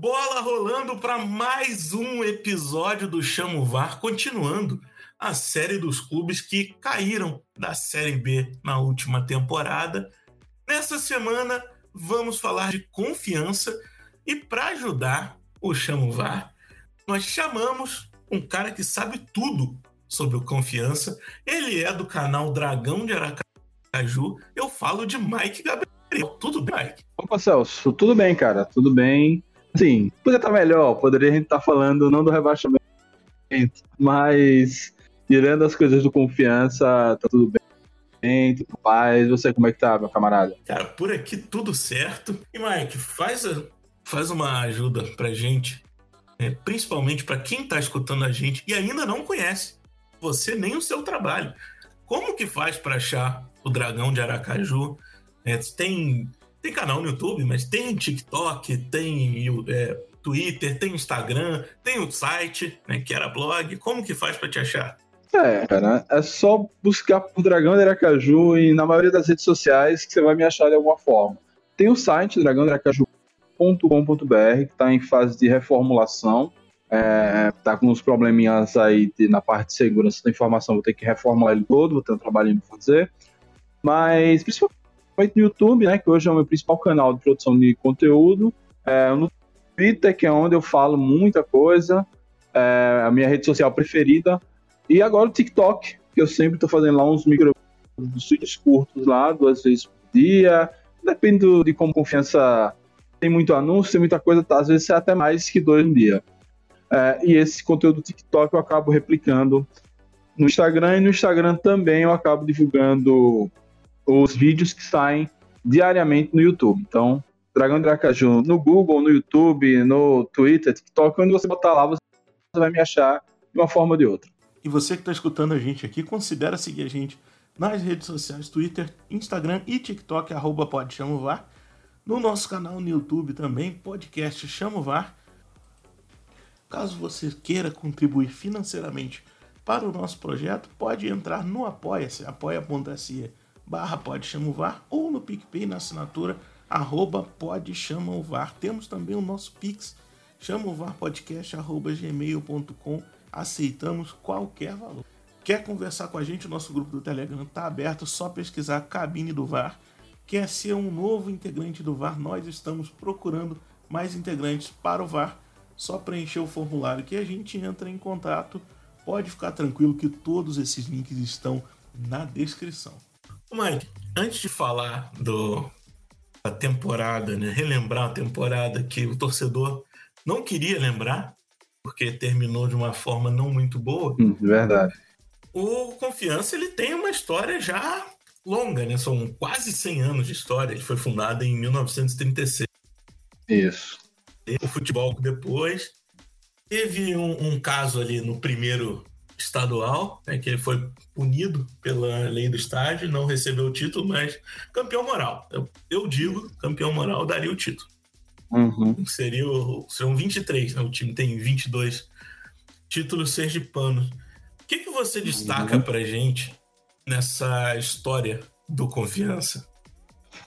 Bola rolando para mais um episódio do Chamo VAR, continuando a série dos clubes que caíram da Série B na última temporada. Nessa semana vamos falar de confiança e para ajudar o Chamo VAR, nós chamamos um cara que sabe tudo sobre o confiança. Ele é do canal Dragão de Aracaju. Eu falo de Mike Gabriel. Tudo bem, Mike? Opa, Celso, tudo bem, cara, tudo bem. Sim, poderia estar melhor, poderia a gente estar falando não do rebaixamento, mas tirando as coisas do confiança, tá tudo bem, tudo paz. Você, como é que tá, meu camarada? Cara, por aqui tudo certo. E Mike, faz, faz uma ajuda pra gente, é, principalmente para quem tá escutando a gente e ainda não conhece você nem o seu trabalho. Como que faz para achar o Dragão de Aracaju? É, tem tem canal no YouTube, mas tem TikTok, tem é, Twitter, tem Instagram, tem o site, né, que era blog. Como que faz para te achar? É, cara, é só buscar por Dragão de Aracaju e na maioria das redes sociais que você vai me achar de alguma forma. Tem o site dragãodearacaju.com.br que está em fase de reformulação. É, tá com uns probleminhas aí de, na parte de segurança da informação, vou ter que reformular ele todo, vou ter um trabalhinho para fazer. Mas principalmente principalmente no YouTube, né, que hoje é o meu principal canal de produção de conteúdo, é, no Twitter, que é onde eu falo muita coisa, é a minha rede social preferida, e agora o TikTok, que eu sempre estou fazendo lá uns micro vídeos curtos lá, duas vezes por dia, depende do, de como confiança tem muito anúncio, tem muita coisa, tá, às vezes é até mais que dois no dia. É, e esse conteúdo do TikTok eu acabo replicando no Instagram, e no Instagram também eu acabo divulgando os vídeos que saem diariamente no YouTube. Então, Dragão Dracaju no Google, no YouTube, no Twitter, TikTok, onde você botar lá, você vai me achar de uma forma ou de outra. E você que está escutando a gente aqui, considera seguir a gente nas redes sociais, Twitter, Instagram e TikTok, arroba pode. No nosso canal no YouTube também, podcast Chamo VAR. Caso você queira contribuir financeiramente para o nosso projeto, pode entrar no Apoia-se, apoia.se barra pode chama o VAR ou no PicPay na assinatura arroba pode chama o VAR. Temos também o nosso Pix, chama o VAR podcast arroba gmail.com. Aceitamos qualquer valor. Quer conversar com a gente? O nosso grupo do Telegram está aberto, só pesquisar cabine do VAR. Quer ser um novo integrante do VAR? Nós estamos procurando mais integrantes para o VAR. Só preencher o formulário que a gente entra em contato. Pode ficar tranquilo que todos esses links estão na descrição. Mike, antes de falar do, da temporada, né, relembrar a temporada que o torcedor não queria lembrar, porque terminou de uma forma não muito boa. Hum, verdade. O Confiança ele tem uma história já longa, né? São quase 100 anos de história. Ele foi fundado em 1936. Isso. O futebol depois teve um, um caso ali no primeiro estadual, né, que ele foi punido pela lei do estádio, não recebeu o título, mas campeão moral. Eu, eu digo, campeão moral daria o título. Uhum. Seria o, seriam 23, né? o time tem 22 títulos sergipanos. O que, que você destaca uhum. pra gente nessa história do Confiança?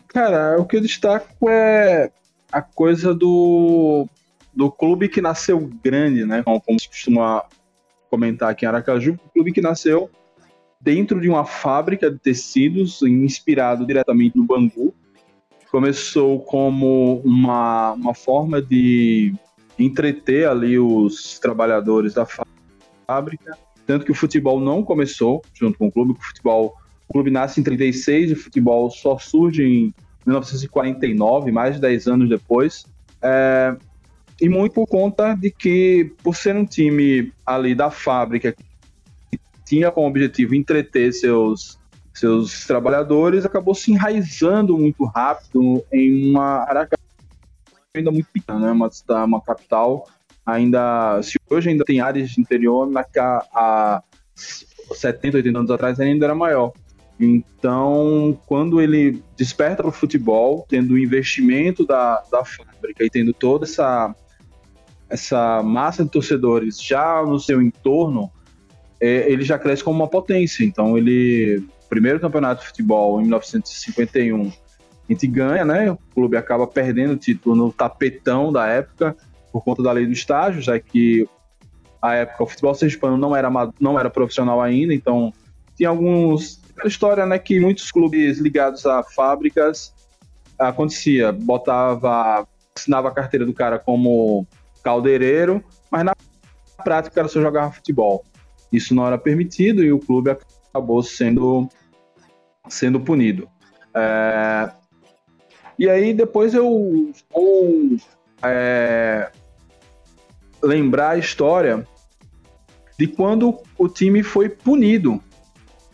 Cara, o que eu destaco é a coisa do, do clube que nasceu grande, né? Como, como se costuma comentar aqui em Aracaju, um clube que nasceu dentro de uma fábrica de tecidos, inspirado diretamente no Bangu. Começou como uma, uma forma de entreter ali os trabalhadores da fábrica, tanto que o futebol não começou junto com o clube, o futebol o clube nasce em 36 e o futebol só surge em 1949, mais de 10 anos depois. É, e muito por conta de que, por ser um time ali da fábrica que tinha como objetivo entreter seus, seus trabalhadores, acabou se enraizando muito rápido em uma Aracaju ainda muito pequena, né? uma, uma capital ainda, se hoje ainda tem áreas de interior, na, há 70, 80 anos atrás ainda era maior. Então, quando ele desperta para o futebol, tendo o investimento da, da fábrica e tendo toda essa essa massa de torcedores já no seu entorno, é, ele já cresce como uma potência. Então, ele, primeiro campeonato de futebol em 1951, a gente ganha, né? O clube acaba perdendo o título no tapetão da época. por conta da lei do estágio, já que a época o futebol sergipano não era, não era profissional ainda, então tinha alguns. Aquela história, né, que muitos clubes ligados a fábricas acontecia, botava, assinava a carteira do cara como caldeireiro, mas na prática era só jogar futebol. Isso não era permitido e o clube acabou sendo, sendo punido. É... E aí depois eu vou é... lembrar a história de quando o time foi punido.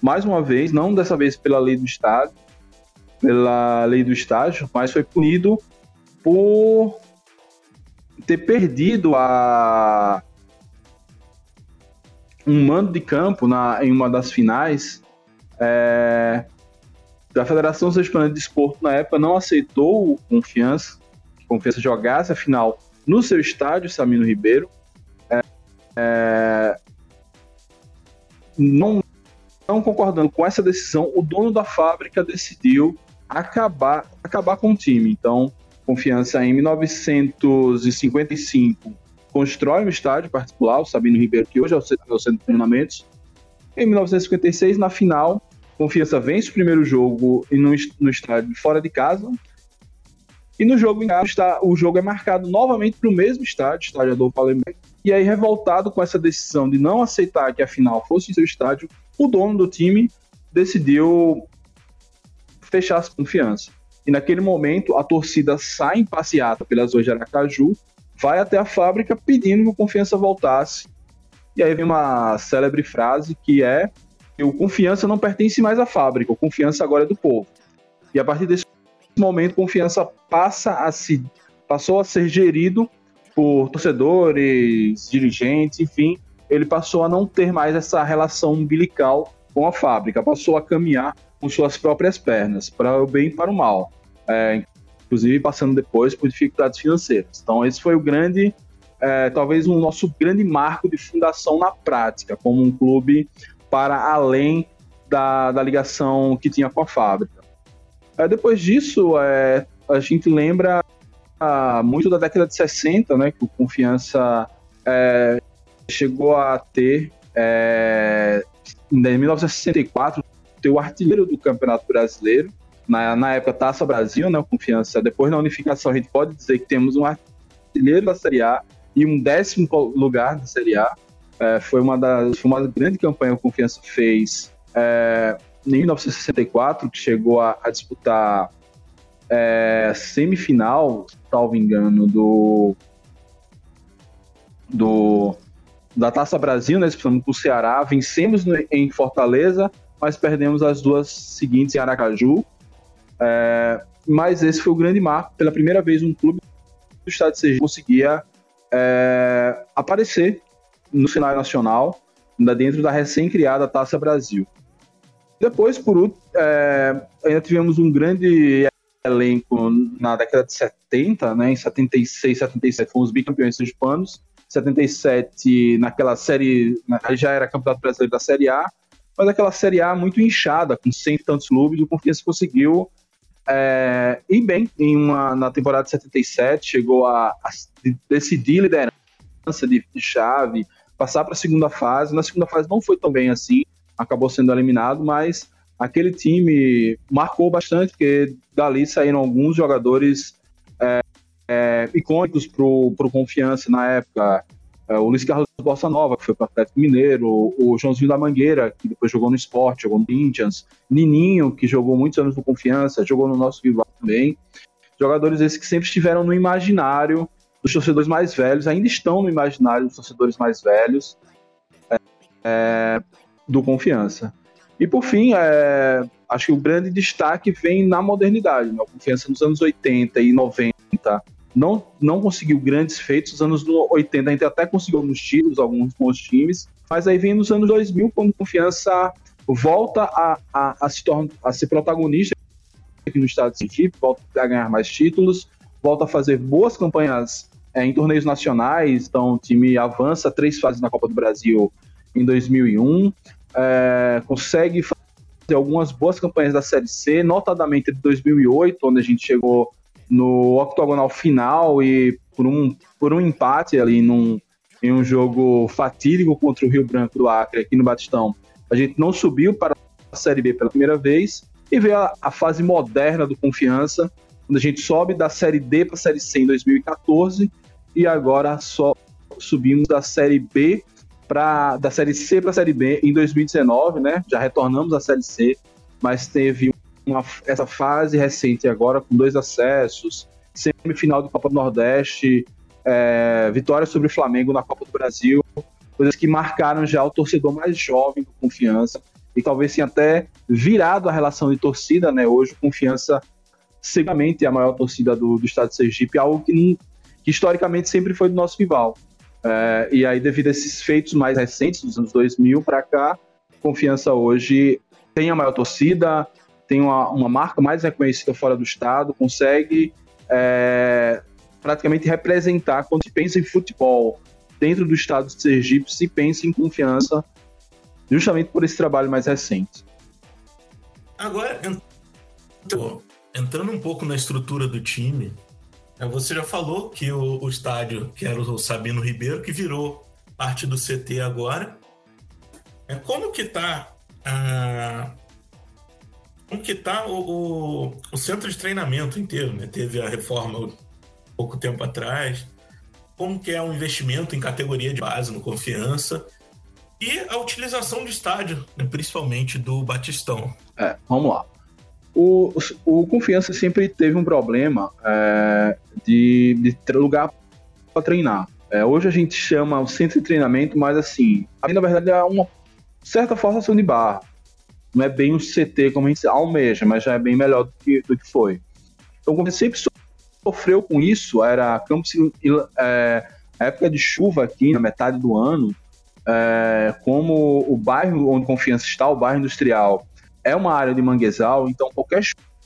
Mais uma vez, não dessa vez pela lei do Estado, pela lei do estágio, mas foi punido por ter perdido a um mando de campo na, em uma das finais é, da Federação Sergipana de Desporto na época não aceitou o Confiança, que Confiança jogasse a final no seu estádio, Samino Ribeiro. É, é, não, não concordando com essa decisão, o dono da fábrica decidiu acabar, acabar com o time. Então, Confiança em 1955 constrói um estádio particular, o Sabino Ribeiro, que hoje é o centro de treinamentos. Em 1956, na final, Confiança vence o primeiro jogo no, no estádio fora de casa. E no jogo em casa, o jogo é marcado novamente para o mesmo estádio, estádio Adolfo Alemão. E aí, revoltado com essa decisão de não aceitar que a final fosse em seu estádio, o dono do time decidiu fechar as confianças. E naquele momento, a torcida sai em passeata pelas ruas de Aracaju, vai até a fábrica pedindo que o Confiança voltasse. E aí vem uma célebre frase que é o Confiança não pertence mais à fábrica, o Confiança agora é do povo. E a partir desse momento, Confiança passa a se passou a ser gerido por torcedores, dirigentes, enfim, ele passou a não ter mais essa relação umbilical com a fábrica, passou a caminhar com suas próprias pernas, para o bem e para o mal, é, inclusive passando depois por dificuldades financeiras. Então, esse foi o grande, é, talvez o nosso grande marco de fundação na prática, como um clube para além da, da ligação que tinha com a fábrica. É, depois disso, é, a gente lembra ah, muito da década de 60, né, que o Confiança é, chegou a ter é, em 1964 o artilheiro do Campeonato Brasileiro, na, na época Taça Brasil, né, confiança. Depois na unificação a gente pode dizer que temos um artilheiro da Série A e um décimo lugar da Série A. É, foi uma das foi uma grande campanha que a Confiança fez é, em 1964, que chegou a, a disputar é, semifinal, salvo engano, do, do da Taça Brasil, né? Disputamos com o Ceará, vencemos no, em Fortaleza, mas perdemos as duas seguintes em Aracaju. É, mas esse foi o grande marco. Pela primeira vez, um clube do estado de Sergipe conseguia é, aparecer no cenário nacional, ainda dentro da recém-criada Taça Brasil. Depois, por último, é, ainda tivemos um grande elenco na década de 70, né, em 76, 77, fomos bicampeões sergipanos. 77, naquela série, já era campeonato brasileiro da Série A, mas aquela Série A muito inchada, com cento e tantos clubes, o Confiança conseguiu é, ir bem em uma, na temporada de 77, chegou a, a decidir liderança de, de chave, passar para a segunda fase. Na segunda fase não foi tão bem assim, acabou sendo eliminado, mas aquele time marcou bastante, porque dali saíram alguns jogadores é, é, icônicos para o Confiança na época. É, o Luiz Carlos Bossa Nova, que foi para o Atlético Mineiro, o Joãozinho da Mangueira, que depois jogou no Esporte, jogou no Corinthians, Nininho, que jogou muitos anos no Confiança, jogou no nosso rival também. Jogadores esses que sempre estiveram no imaginário dos torcedores mais velhos, ainda estão no imaginário dos torcedores mais velhos é, é, do Confiança. E por fim, é, acho que o grande destaque vem na modernidade. Né? A Confiança nos anos 80 e 90 não, não conseguiu grandes feitos. Nos anos 80 a gente até conseguiu alguns títulos, alguns bons times, mas aí vem nos anos 2000 quando Confiança volta a, a, a, se, torna, a ser protagonista aqui no estado de Sergipe, volta a ganhar mais títulos, volta a fazer boas campanhas é, em torneios nacionais, então o time avança três fases na Copa do Brasil em 2001, é, consegue fazer algumas boas campanhas da Série C, notadamente de 2008, onde a gente chegou no octogonal final e por um, por um empate ali num, em um jogo fatídico contra o Rio Branco do Acre aqui no Batistão. A gente não subiu para a Série B pela primeira vez e veio a, a fase moderna do Confiança, quando a gente sobe da Série D para a Série C em 2014 e agora só subimos da Série B para da Série C para a Série B em 2019, né? Já retornamos à Série C, mas teve uma, essa fase recente agora com dois acessos, semifinal de Copa do Nordeste, é, vitória sobre o Flamengo na Copa do Brasil, coisas que marcaram já o torcedor mais jovem do Confiança e talvez tenha até virado a relação de torcida, né? Hoje o Confiança seguramente é a maior torcida do, do estado de Sergipe, algo que, que historicamente sempre foi do nosso rival. É, e aí, devido a esses feitos mais recentes, dos anos 2000 para cá, Confiança hoje tem a maior torcida, tem uma, uma marca mais reconhecida fora do estado, consegue é, praticamente representar quando se pensa em futebol dentro do estado de Sergipe, se pensa em confiança, justamente por esse trabalho mais recente. Agora, entrando um pouco na estrutura do time, né, você já falou que o, o estádio, que era o Sabino Ribeiro, que virou parte do CT agora. É, como que tá a, como que tá o, o, o, centro de treinamento inteiro, né? Teve a reforma pouco tempo atrás. Como que é o investimento em categoria de base no Confiança e a utilização do estádio, né? principalmente do Batistão. É, vamos lá. O, o Confiança sempre teve um problema é, de, de lugar para treinar. É, hoje a gente chama o centro de treinamento, mas assim, na verdade é uma certa forçação de barra não é bem um CT como a gente almeja, mas já é bem melhor do que, do que foi. Então, como sempre sofreu com isso, era campus, é, época de chuva aqui, na metade do ano, é, como o bairro onde Confiança está, o bairro industrial, é uma área de manguezal, então qualquer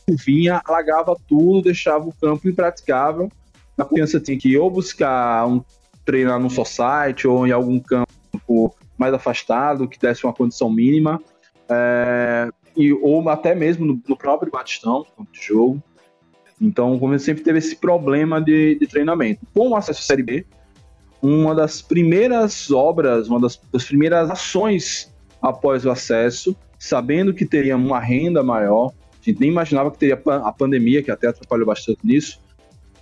chuvinha alagava tudo, deixava o campo impraticável. A Confiança tinha que ou buscar um treinar no society ou em algum campo mais afastado, que desse uma condição mínima, é, e, ou até mesmo no, no próprio Batistão, no jogo. Então, como sempre teve esse problema de, de, treinamento. Com o acesso à Série B, uma das primeiras obras, uma das, das primeiras ações após o acesso, sabendo que teria uma renda maior, a gente nem imaginava que teria a pandemia, que até atrapalhou bastante nisso,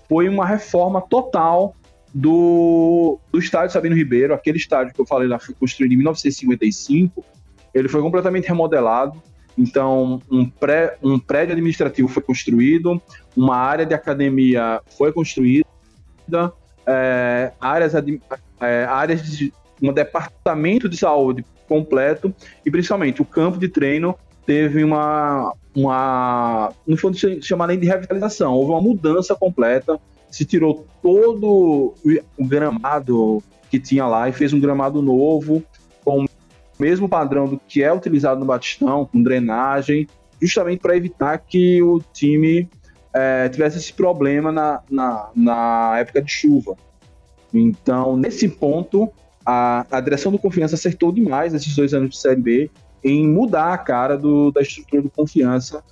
foi uma reforma total do, do estádio Sabino Ribeiro, aquele estádio que eu falei lá foi construído em 1955, ele foi completamente remodelado. Então, um, pré, um prédio administrativo foi construído, uma área de academia foi construída, é, áreas, é, áreas de um departamento de saúde completo e principalmente o campo de treino teve uma, uma não foi chamar nem de revitalização, houve uma mudança completa, se tirou todo o gramado que tinha lá e fez um gramado novo, mesmo padrão do que é utilizado no Batistão, com drenagem, justamente para evitar que o time é, tivesse esse problema na, na, na, época de chuva. Então, nesse ponto, a, a direção do Confiança acertou demais esses dois anos de Série B em mudar a cara do, da estrutura do Confiança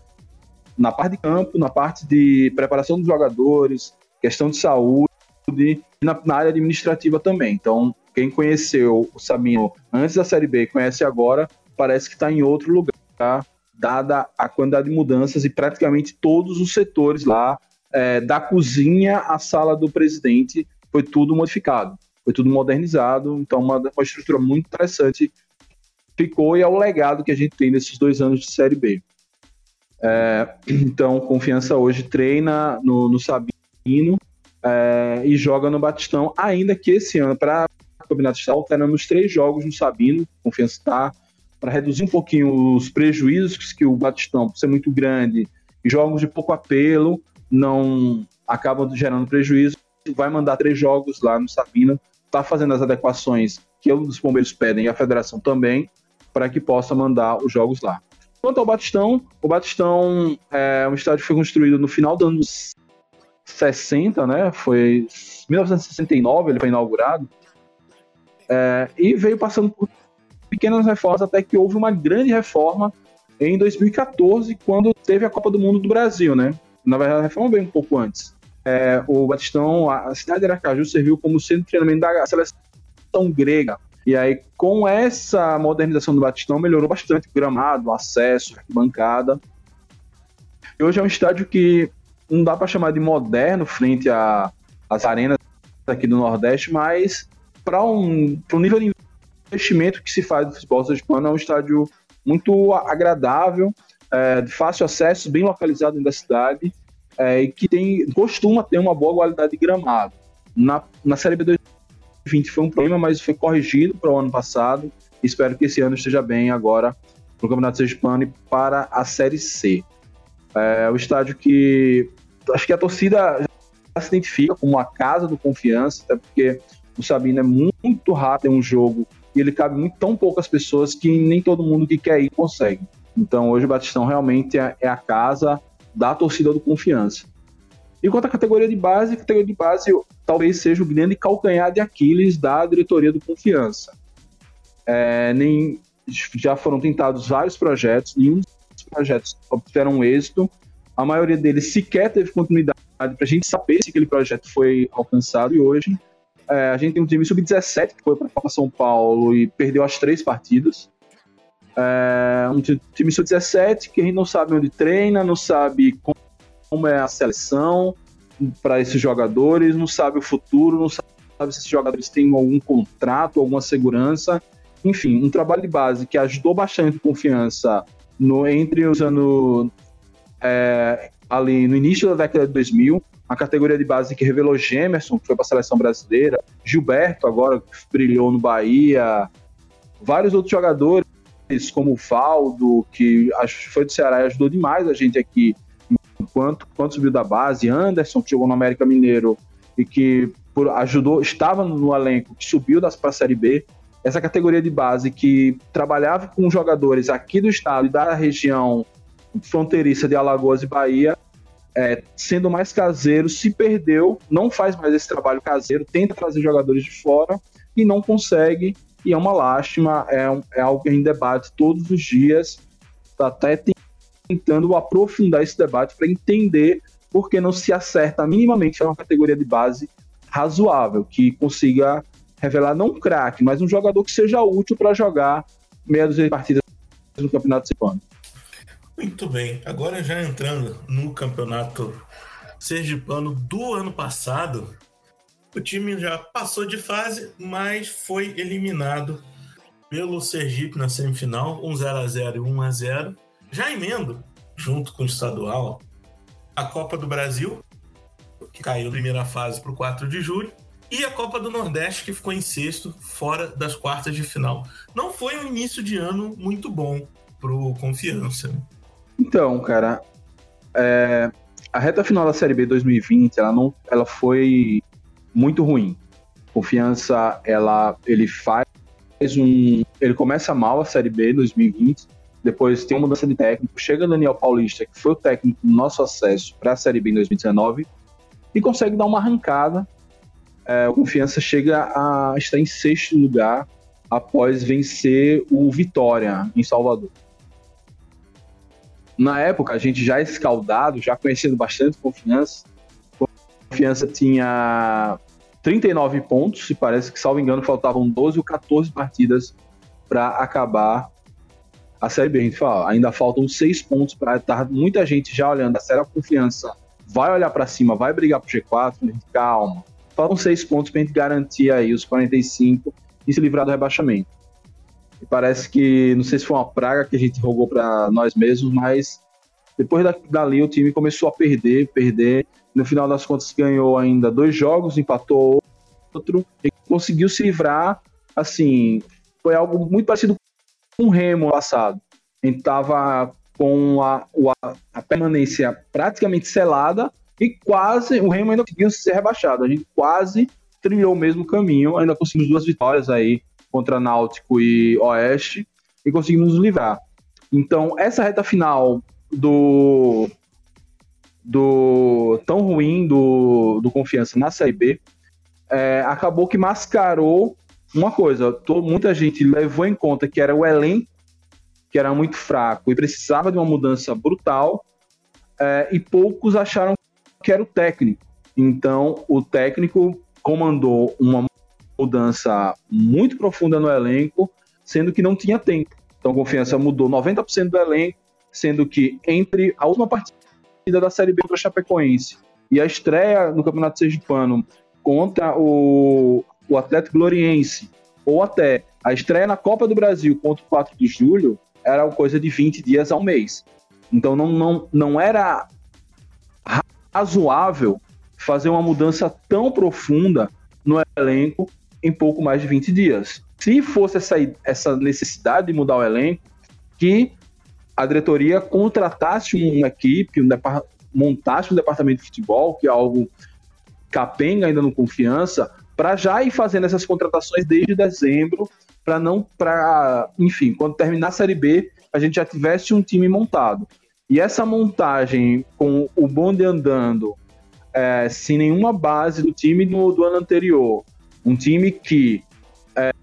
na parte de campo, na parte de preparação dos jogadores, questão de saúde e na, na área administrativa também. Então, quem conheceu o Sabino antes da Série B e conhece agora, parece que está em outro lugar, dada a quantidade de mudanças e praticamente todos os setores lá, é, da cozinha à sala do presidente, foi tudo modificado, foi tudo modernizado, então uma, uma estrutura muito interessante ficou e é o legado que a gente tem nesses dois anos de Série B. É, então, Confiança hoje treina no, no Sabino é, e joga no Batistão, ainda que esse ano, para Campeonato Estadual, teremos três jogos no Sabino, confiança está, para reduzir um pouquinho os prejuízos que o Batistão, por ser muito grande, e jogos de pouco apelo, não acabam gerando prejuízo. Vai mandar três jogos lá no Sabino, está fazendo as adequações que os bombeiros pedem e a federação também, para que possa mandar os jogos lá. Quanto ao Batistão, o Batistão é um estádio que foi construído no final dos anos 60, né? Foi 1969 ele foi inaugurado. É, e veio passando por pequenas reformas até que houve uma grande reforma em 2014, quando teve a Copa do Mundo do Brasil, né? Na verdade, a reforma veio um pouco antes. é, o Batistão, a cidade de Aracaju serviu como centro de treinamento da seleção grega. E aí, com essa modernização do Batistão, melhorou bastante o gramado, o acesso, a arquibancada. E hoje é um estádio que não dá para chamar de moderno frente às arenas aqui do Nordeste, mas para um, um nível de investimento que se faz do futebol sergipano, é um estádio muito agradável, é, de fácil acesso, bem localizado dentro da cidade é, e que tem, costuma ter uma boa qualidade de gramado. Na, na Série B 2020 foi um problema, mas foi corrigido para o ano passado. Espero que esse ano esteja bem agora para o Campeonato Sergipano e para a Série C. É o estádio que acho que a torcida já se identifica como a casa do confiança, até porque o Sabino é muito rápido em um jogo e ele cabe muito tão poucas pessoas que nem todo mundo que quer ir consegue. Então hoje o Batistão realmente é, é a casa da torcida do Confiança. E quanto à categoria de base, a categoria de base talvez seja o grande calcanhar de Aquiles da diretoria do Confiança. É, nem, já foram tentados vários projetos, nenhum dos projetos obtiveram êxito, a maioria deles sequer teve continuidade para a gente saber se aquele projeto foi alcançado e hoje é, a gente tem um time sub-17 que foi para São Paulo e perdeu as três partidas. É um time sub-17 que a gente não sabe onde treina, não sabe como é a seleção para esses jogadores, não sabe o futuro, não sabe se esses jogadores têm algum contrato, alguma segurança. Enfim, um trabalho de base que ajudou bastante confiança no, entre os anos. É, ali no início da década de 2000, a categoria de base que revelou Gemerson, que foi para a seleção brasileira, Gilberto, agora que brilhou no Bahia, vários outros jogadores como o Faldo, que foi do Ceará e ajudou demais a gente aqui. Enquanto, enquanto subiu da base, Anderson, que jogou no América Mineiro e que por, ajudou, estava no elenco, que subiu para a Série B. Essa categoria de base que trabalhava com jogadores aqui do estado e da região fronteiriça de Alagoas e Bahia, é, sendo mais caseiro, se perdeu, não faz mais esse trabalho caseiro, tenta trazer jogadores de fora e não consegue e é uma lástima, é, é algo que a gente debate todos os dias, tá até tentando aprofundar esse debate para entender por que não se acerta minimamente uma categoria de base razoável, que consiga revelar não um craque, mas um jogador que seja útil para jogar meia dúzia de partidas no Campeonato Sergipano. Muito bem, agora já entrando no Campeonato Sergipano do ano passado, o time já passou de fase, mas foi eliminado pelo Sergipe na semifinal, um 0 a 0 e 1 a 0. Já emendo, junto com o estadual, a Copa do Brasil, que caiu na primeira fase para o 4 de julho, e a Copa do Nordeste, que ficou em sexto, fora das quartas de final. Não foi um início de ano muito bom pro Confiança. Né? Então, cara, é, a reta final da Série B 2020, ela não, ela foi muito ruim. Confiança, ela, ele faz um, ele começa mal a Série B 2020, depois tem uma mudança de técnico, chega Daniel Paulista, que foi o técnico do nosso acesso para a Série B em 2019, e consegue dar uma arrancada. É, o Confiança chega a estar em sexto lugar após vencer o Vitória em Salvador. Na época, a gente já escaldado, já conhecendo bastante Confiança, Confiança tinha 39 pontos, e parece que, salvo engano, faltavam 12 ou 14 partidas para acabar a Série B. A gente fala, ainda faltam 6 pontos para estar muita gente já olhando a série confiança. Vai olhar para cima, vai brigar pro G4, gente, calma. Faltam 6 pontos para a gente garantir aí os 45 e se livrar do rebaixamento. E parece que, não sei se foi uma praga que a gente rogou para nós mesmos, mas depois dali o time começou a perder, perder. No final das contas ganhou ainda dois jogos, empatou outro e conseguiu se livrar. Assim, foi algo muito parecido com o Remo passado. A gente tava com a, a, a permanência praticamente selada e quase o Remo ainda conseguiu ser rebaixado. A gente quase trilhou o mesmo caminho, ainda conseguimos duas vitórias aí contra Náutico e Oeste e conseguimos nos livrar. Então, essa reta final do do tão ruim do, do Confiança na Série B, é, acabou que mascarou uma coisa. Tô, muita gente levou em conta que era o elenco, que era muito fraco e precisava de uma mudança brutal, é, e poucos acharam que era o técnico. Então, o técnico comandou uma mudança muito profunda no elenco, sendo que não tinha tempo. Então, Confiança mudou 90% do elenco, sendo que entre a última partida da Série B contra a Chapecoense e a estreia no Campeonato Sergipano contra o, o Atlético Gloriense, ou até a estreia na Copa do Brasil contra o 4 de julho, era coisa de 20 dias ao mês. Então não, não, não era razoável fazer uma mudança tão profunda no elenco em pouco mais de 20 dias. Se fosse essa, essa necessidade de mudar o elenco, que a diretoria contratasse uma equipe, um montasse um departamento de futebol, que é algo capenga ainda no confiança, para já ir fazendo essas contratações desde dezembro, para não, para, enfim, quando terminar a Série B, a gente já tivesse um time montado. E essa montagem com o bonde andando, é, sem nenhuma base do time do, do ano anterior, um time que, é,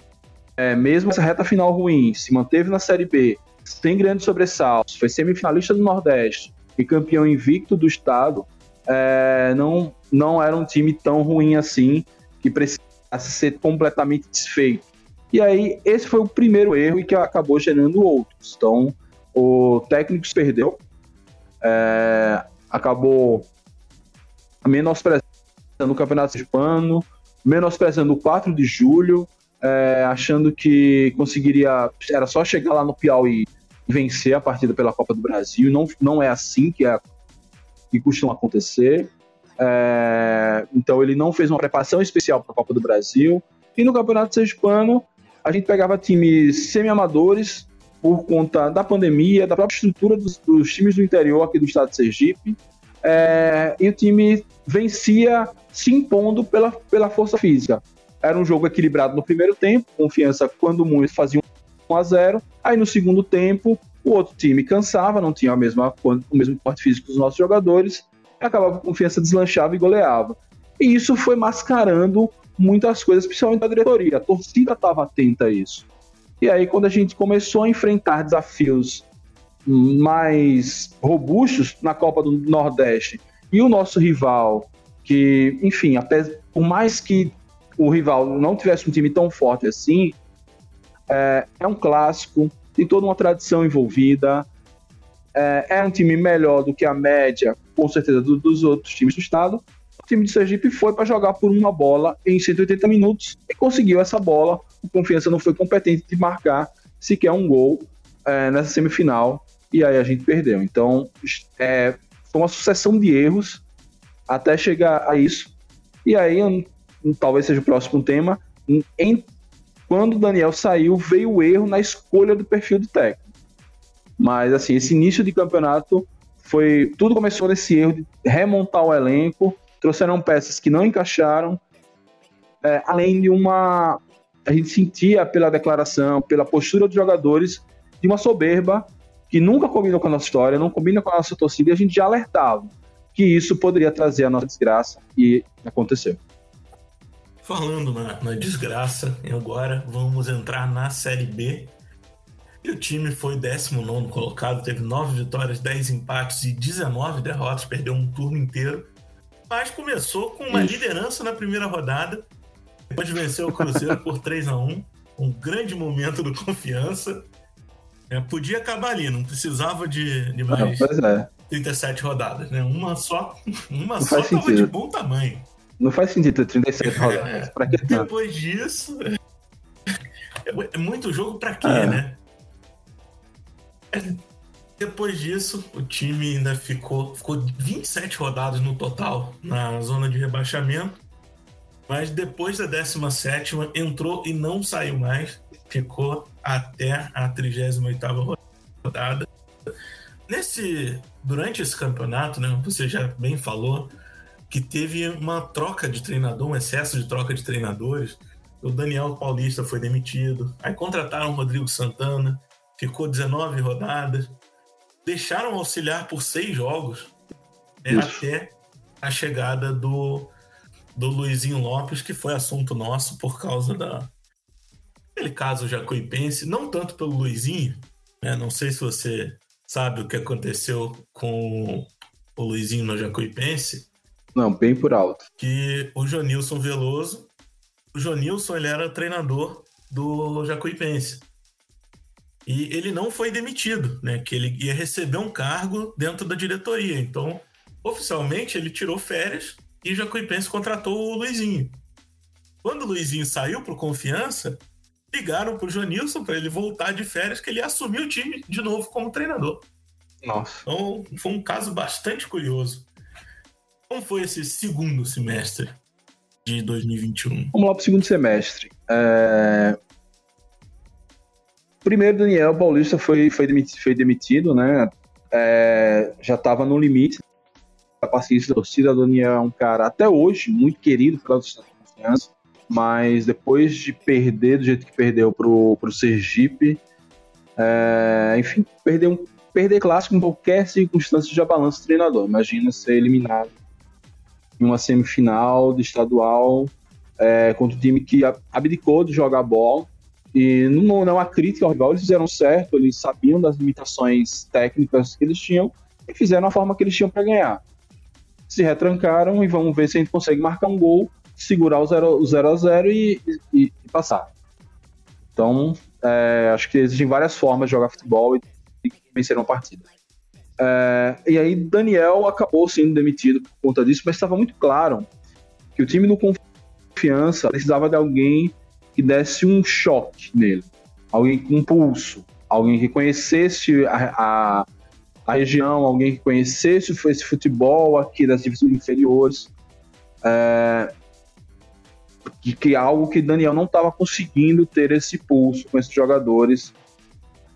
é, mesmo essa reta final ruim, se manteve na Série B, sem grandes sobressaltos, foi semifinalista do Nordeste e campeão invicto do estado, é, não, não era um time tão ruim assim que precisasse ser completamente desfeito. E aí, esse foi o primeiro erro e que acabou gerando outros. Então, o técnico se perdeu, é, acabou menosprezando o Campeonato Sergipano, menosprezando o 4 de julho, é, achando que conseguiria. Era só chegar lá no Piauí e vencer a partida pela Copa do Brasil. Não, não é assim que, é, que costuma acontecer. É, então ele não fez uma preparação especial para a Copa do Brasil. E no Campeonato Sergipano, a gente pegava times semi-amadores por conta da pandemia, da própria estrutura dos, dos times do interior aqui do estado de Sergipe. É, e o time vencia se impondo pela, pela força física. Era um jogo equilibrado no primeiro tempo, confiança quando muito fazia 1 a 0 Aí no segundo tempo, o outro time cansava, não tinha a mesma, o mesmo porte físico dos nossos jogadores, acabava com confiança, deslanchava e goleava. E isso foi mascarando muitas coisas, principalmente da diretoria. A torcida estava atenta a isso. E aí, quando a gente começou a enfrentar desafios mais robustos na Copa do Nordeste e o nosso rival que, enfim, até por mais que o rival não tivesse um time tão forte assim, é, é um clássico, tem toda uma tradição envolvida, é, é, um time melhor do que a média, com certeza, do, dos outros times do estado. O time de Sergipe foi para jogar por uma bola em 180 minutos e conseguiu essa bola. O Confiança não foi competente de marcar sequer um gol é, nessa semifinal e aí a gente perdeu. Então, é, foi uma sucessão de erros até chegar a isso. E aí, talvez seja o próximo tema, em, quando o Daniel saiu, veio o erro na escolha do perfil do técnico. Mas, assim, esse início de campeonato foi. Tudo começou nesse erro de remontar o elenco, trouxeram peças que não encaixaram, é, além de uma. A gente sentia pela declaração, pela postura dos jogadores, de uma soberba que nunca combinou com a nossa história, não combina com a nossa torcida, e a gente já alertava que isso poderia trazer a nossa desgraça e aconteceu. Falando na, na desgraça, agora vamos entrar na Série B. E o time foi 19 colocado, teve 9 vitórias, 10 empates e 19 derrotas, perdeu um turno inteiro. Mas começou com uma isso. liderança na primeira rodada, depois de vencer o Cruzeiro por 3 a 1 um grande momento do confiança. É, podia acabar ali, não precisava de, de mais. é. 37 rodadas, né? Uma só, uma não só tava sentido. de bom tamanho. Não faz sentido ter 37 rodadas. É, que depois disso. É, é muito jogo pra quê, é. né? É, depois disso, o time ainda ficou, ficou 27 rodadas no total na zona de rebaixamento. Mas depois da 17 entrou e não saiu mais. Ficou até a 38 rodada. Nesse durante esse campeonato, né, você já bem falou que teve uma troca de treinador, um excesso de troca de treinadores. O Daniel Paulista foi demitido, aí contrataram o Rodrigo Santana, ficou 19 rodadas, deixaram auxiliar por seis jogos né, até a chegada do, do Luizinho Lopes, que foi assunto nosso por causa da aquele caso jacuipense, não tanto pelo Luizinho, né, não sei se você sabe o que aconteceu com o Luizinho no Jacuipense, Não, bem por alto. Que o Jonilson Veloso, o Jonilson ele era treinador do Jacuipense. E ele não foi demitido, né? Que ele ia receber um cargo dentro da diretoria. Então, oficialmente, ele tirou férias e o Jacuipense contratou o Luizinho. Quando o Luizinho saiu para confiança, ligaram para o Jonilson para ele voltar de férias, que ele assumiu o time de novo como treinador. Nossa. Então, foi um caso bastante curioso. Como foi esse segundo semestre de 2021? Vamos lá para o segundo semestre. É... Primeiro, Daniel Paulista foi, foi, demitido, foi demitido né? É... Já estava no limite da paciência da torcida. Daniel é um cara, até hoje, muito querido pela torcida de confiança, mas depois de perder do jeito que perdeu pro, pro Sergipe, é... enfim, perder um perder clássico em qualquer circunstância já balança o treinador. Imagina ser eliminado em uma semifinal de estadual é, contra um time que abdicou de jogar bola. E não, não é uma crítica ao rival, eles fizeram certo, eles sabiam das limitações técnicas que eles tinham e fizeram a forma que eles tinham para ganhar. Se retrancaram e vamos ver se a gente consegue marcar um gol, segurar o 0 o zero a 0 e, e, e passar. Então, é, acho que existem várias formas de jogar futebol e, e vencer uma partida. É, e aí Daniel acabou sendo demitido por conta disso, mas estava muito claro que o time do Confiança precisava de alguém que desse um choque nele, alguém com um pulso, alguém que conhecesse a, a, a região, alguém que conhecesse esse futebol aqui das divisões inferiores, é, que, que é algo que Daniel não estava conseguindo ter esse pulso com esses jogadores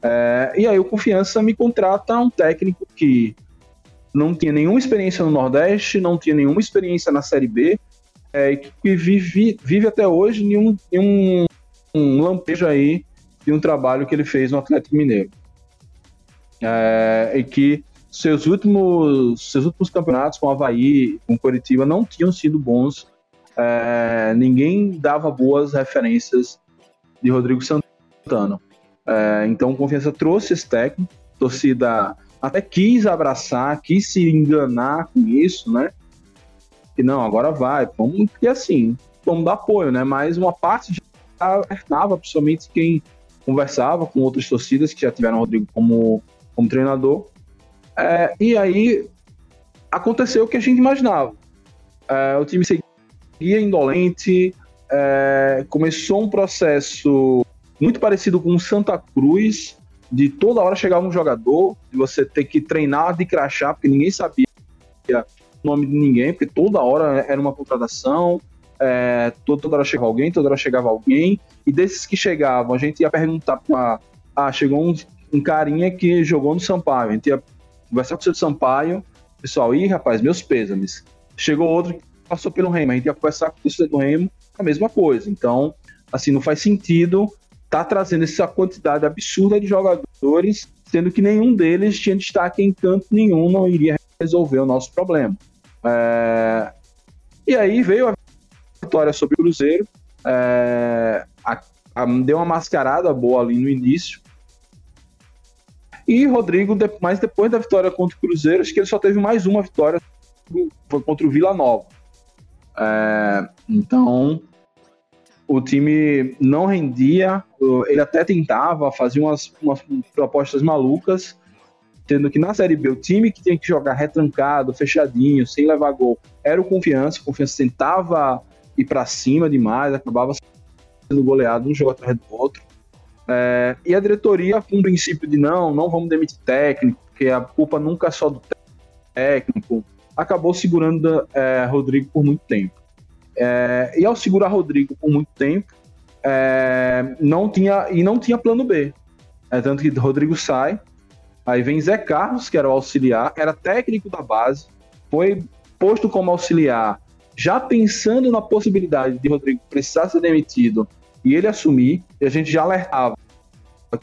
é, e aí o Confiança me contrata um técnico que não tinha nenhuma experiência no Nordeste, não tinha nenhuma experiência na Série B, é, que vive, vive até hoje em um, em um, um lampejo aí de um trabalho que ele fez no Atlético Mineiro. É, e que seus últimos, seus últimos campeonatos com Havaí, com Curitiba, não tinham sido bons. É, ninguém dava boas referências de Rodrigo Santana. É, então, Confiança trouxe esse técnico, torcida até quis abraçar, quis se enganar com isso, né? Que não, agora vai, vamos, e assim, vamos dar apoio, né? Mas uma parte já alertava, principalmente quem conversava com outras torcidas que já tiveram Rodrigo como, como treinador. É, e aí aconteceu o que a gente imaginava. É, o time seguia indolente, é, começou um processo muito parecido com o Santa Cruz, de toda hora chegar um jogador, de você ter que treinar de crachá, porque ninguém sabia o nome de ninguém, porque toda hora era uma contratação, é, toda hora chegava alguém, toda hora chegava alguém, e desses que chegavam, a gente ia perguntar para. Ah, chegou um, um carinha que jogou no Sampaio, a gente ia conversar com o seu Sampaio, pessoal, ih, rapaz, meus pêsames. Chegou outro que passou pelo Remo, a gente ia conversar com o seu do Remo, a mesma coisa. Então, assim, não faz sentido tá trazendo essa quantidade absurda de jogadores, sendo que nenhum deles tinha destaque em canto nenhum, não iria resolver o nosso problema. É... E aí veio a vitória sobre o Cruzeiro, é... a, a, deu uma mascarada boa ali no início. E Rodrigo, mas depois da vitória contra o Cruzeiro, acho que ele só teve mais uma vitória, foi contra o Vila Nova. É... Então, o time não rendia, ele até tentava, fazia umas, umas propostas malucas, tendo que na Série B o time que tinha que jogar retrancado, fechadinho, sem levar gol, era o Confiança, o Confiança tentava ir para cima demais, acabava sendo goleado um jogo atrás do outro. É, e a diretoria, com o princípio de não, não vamos demitir técnico, porque a culpa nunca é só do técnico, acabou segurando é, Rodrigo por muito tempo. É, e ao segurar Rodrigo por muito tempo, é, não tinha e não tinha plano B. É, tanto que Rodrigo sai, aí vem Zé Carlos, que era o auxiliar, era técnico da base, foi posto como auxiliar, já pensando na possibilidade de Rodrigo precisar ser demitido e ele assumir, e a gente já alertava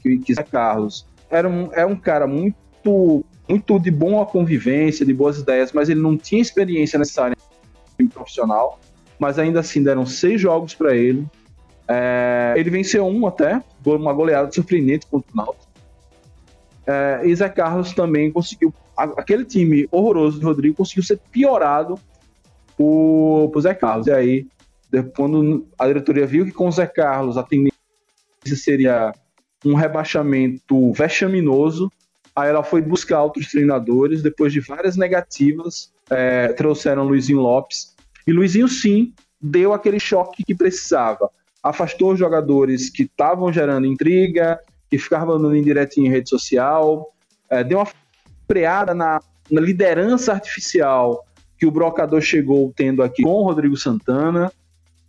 que, que Zé Carlos era um, é um cara muito, muito de boa convivência, de boas ideias, mas ele não tinha experiência necessária em profissional mas ainda assim deram seis jogos para ele. É, ele venceu um até, uma goleada surpreendente contra o Náutico. É, e Zé Carlos também conseguiu. Aquele time horroroso de Rodrigo conseguiu ser piorado pro Zé Carlos. E aí, quando a diretoria viu que com o Zé Carlos a tendência seria um rebaixamento vexaminoso, aí ela foi buscar outros treinadores, depois de várias negativas, é, trouxeram Luizinho Lopes, e Luizinho sim deu aquele choque que precisava. Afastou os jogadores que estavam gerando intriga, que ficavam dando indireto em rede social, é, deu uma freada na, na liderança artificial que o Brocador chegou tendo aqui com o Rodrigo Santana,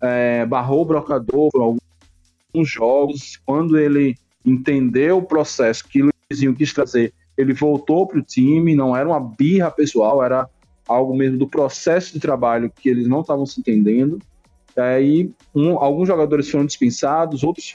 é, barrou o Brocador por alguns jogos. Quando ele entendeu o processo que o Luizinho quis trazer, ele voltou para o time, não era uma birra pessoal, era algo mesmo do processo de trabalho que eles não estavam se entendendo. Aí um, alguns jogadores foram dispensados, outros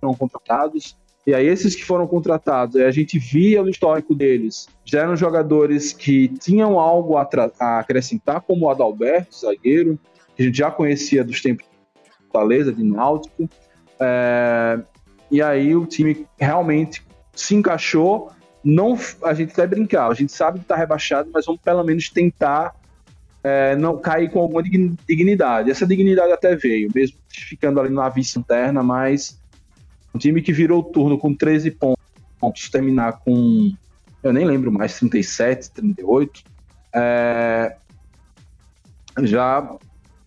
foram contratados. E aí esses que foram contratados, a gente via no histórico deles, já eram jogadores que tinham algo a, a acrescentar, como o Adalberto, zagueiro, que a gente já conhecia dos tempos de Fortaleza, de Náutico. É, e aí o time realmente se encaixou. Não, a gente até brincava, a gente sabe que está rebaixado, mas vamos pelo menos tentar é, não cair com alguma dignidade. Essa dignidade até veio, mesmo ficando ali na vice interna, mas um time que virou o turno com 13 pontos, terminar com, eu nem lembro mais, 37, 38, é, já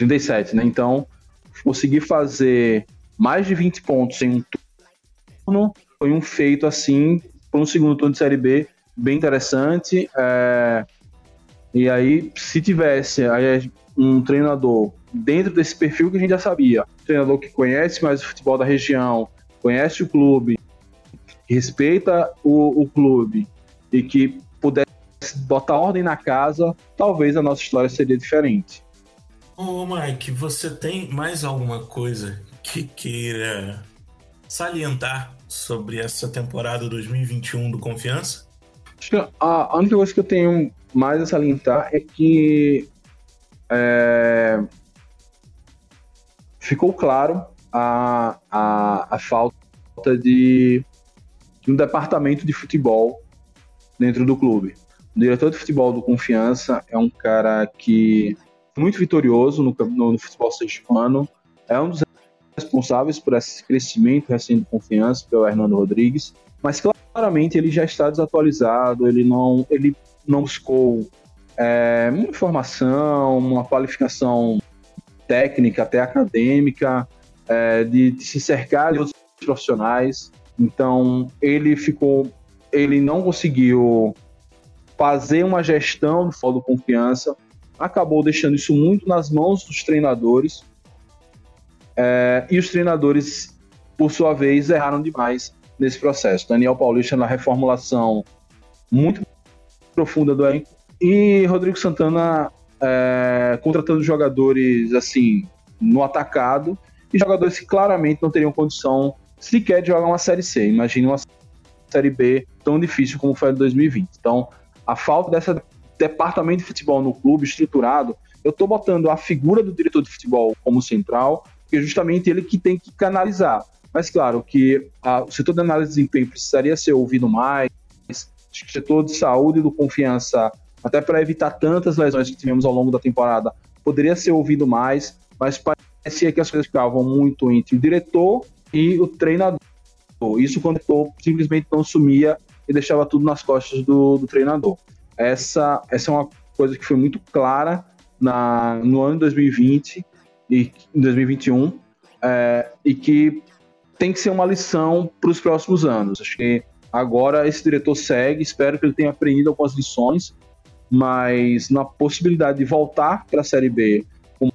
37, né? Então, conseguir fazer mais de 20 pontos em um turno foi um feito assim, para um segundo turno de Série B bem interessante. É, e aí, se tivesse aí, um treinador dentro desse perfil que a gente já sabia, um treinador que conhece mais o futebol da região, conhece o clube, respeita o, o clube e que pudesse botar ordem na casa, talvez a nossa história seria diferente. Ô Mike, você tem mais alguma coisa que queira salientar sobre essa temporada 2021 do Confiança? A única coisa que eu tenho mais a salientar é que é, ficou claro a, a, a falta de, de um departamento de futebol dentro do clube. O diretor de futebol do Confiança é um cara que muito vitorioso no, no, no futebol sergipano, é um dos responsáveis por esse crescimento recente de confiança, que é Hernando Rodrigues, mas claramente ele já está desatualizado, ele não, ele não buscou é, uma informação, uma qualificação técnica, até acadêmica, é, de, de, se cercar de outros profissionais. Então ele ficou, ele não conseguiu fazer uma gestão do Fórum Confiança, acabou deixando isso muito nas mãos dos treinadores. É, e os treinadores, por sua vez, erraram demais nesse processo. Daniel Paulista na reformulação muito profunda do elenco e Rodrigo Santana é, contratando jogadores assim no atacado e jogadores que claramente não teriam condição sequer de jogar uma Série C. Imagine uma Série B tão difícil como foi a de 2020. Então, a falta desse departamento de futebol no clube estruturado, eu estou botando a figura do diretor de futebol como central, porque é justamente ele que tem que canalizar. Mas, claro, que a, o setor de análise de desempenho precisaria ser ouvido mais, o setor de saúde do confiança, até para evitar tantas lesões que tivemos ao longo da temporada, poderia ser ouvido mais, mas parecia que as coisas ficavam muito entre o diretor e o treinador. Isso quando o simplesmente não sumia e deixava tudo nas costas do, do treinador. Essa, essa é uma coisa que foi muito clara na, no ano de 2020 e 2021 é, e que tem que ser uma lição para os próximos anos. Acho que agora esse diretor segue, espero que ele tenha aprendido algumas lições, mas na possibilidade de voltar para a Série B com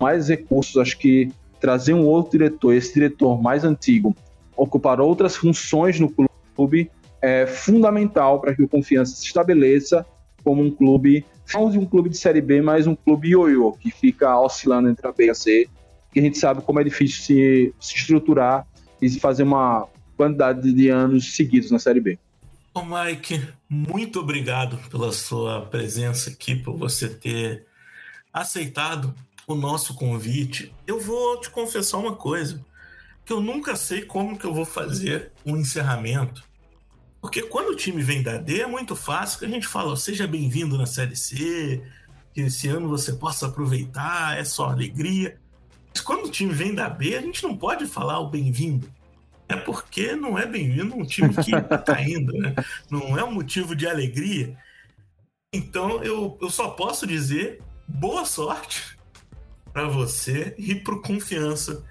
mais recursos, acho que trazer um outro diretor, esse diretor mais antigo, ocupar outras funções no clube é fundamental para que o Confiança se estabeleça como um clube, não de um clube de Série B, mas um clube ioiô, que fica oscilando entre a B e a C, que a gente sabe como é difícil se, se estruturar e se fazer uma quantidade de anos seguidos na Série B. Ô Mike, muito obrigado pela sua presença aqui, por você ter aceitado o nosso convite, eu vou te confessar uma coisa, que eu nunca sei como que eu vou fazer um encerramento. Porque quando o time vem da D é muito fácil, que a gente fala, seja bem-vindo na Série C, que esse ano você possa aproveitar, é só alegria. Mas quando o time vem da B, a gente não pode falar o bem-vindo. É porque não é bem-vindo um time que está indo, né? Não é um motivo de alegria. Então eu, eu só posso dizer boa sorte para você e para confiança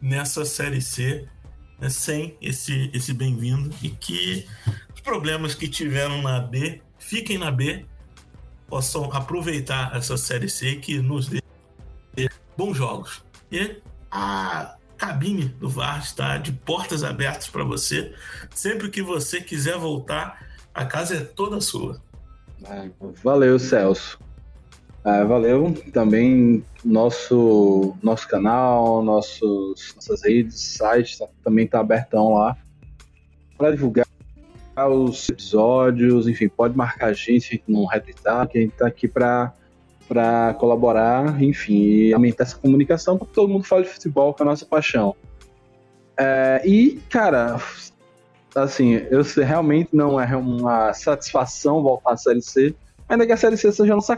nessa série C, né, sem esse, esse bem-vindo e que os problemas que tiveram na B fiquem na B, possam aproveitar essa série C que nos dê bons jogos. E a cabine do VAR está de portas abertas para você. Sempre que você quiser voltar, a casa é toda sua. Valeu, Celso. Ah, valeu. Também nosso nosso canal, nossos, nossas redes, site tá, também está abertão lá para divulgar os episódios, enfim, pode marcar a gente no retweetar, que a gente está aqui para para colaborar, enfim, e aumentar essa comunicação para que todo mundo fale de futebol, com a nossa paixão. É, e, cara, assim, eu realmente não é uma satisfação voltar à Série C, ainda que a Série C seja nossa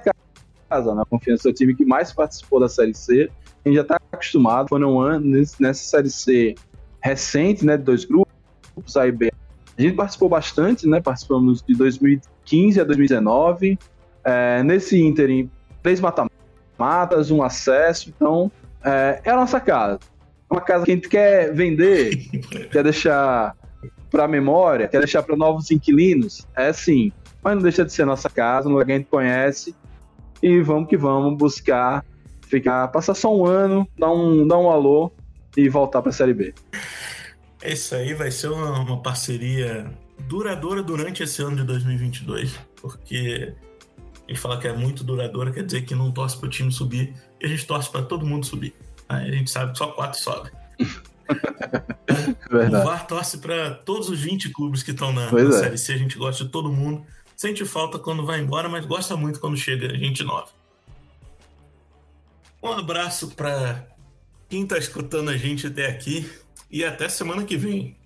casa, né? A confiança do time que mais participou da Série C. A gente já está acostumado, foi um ano nessa Série C recente, né, de dois grupos, A e B. A gente participou bastante, né? Participamos de 2015 a 2019. É, nesse ínterim, três mata-matas, um acesso. Então, é, é a nossa casa. É uma casa que a gente quer vender, quer deixar para a memória, quer deixar para novos inquilinos. É sim, mas não deixa de ser nossa casa, um lugar que a gente conhece. E vamos que vamos buscar ficar, passar só um ano, dar um, dar um alô e voltar para a Série B. Isso aí vai ser uma, uma parceria duradoura durante esse ano de 2022, porque a gente fala que é muito duradoura, quer dizer que não torce para o time subir, e a gente torce para todo mundo subir. Aí a gente sabe que só quatro sobe. o VAR torce para todos os 20 clubes que estão na, na é. Série C, a gente gosta de todo mundo. Sente falta quando vai embora, mas gosta muito quando chega gente nova. Um abraço para quem está escutando a gente até aqui e até semana que vem.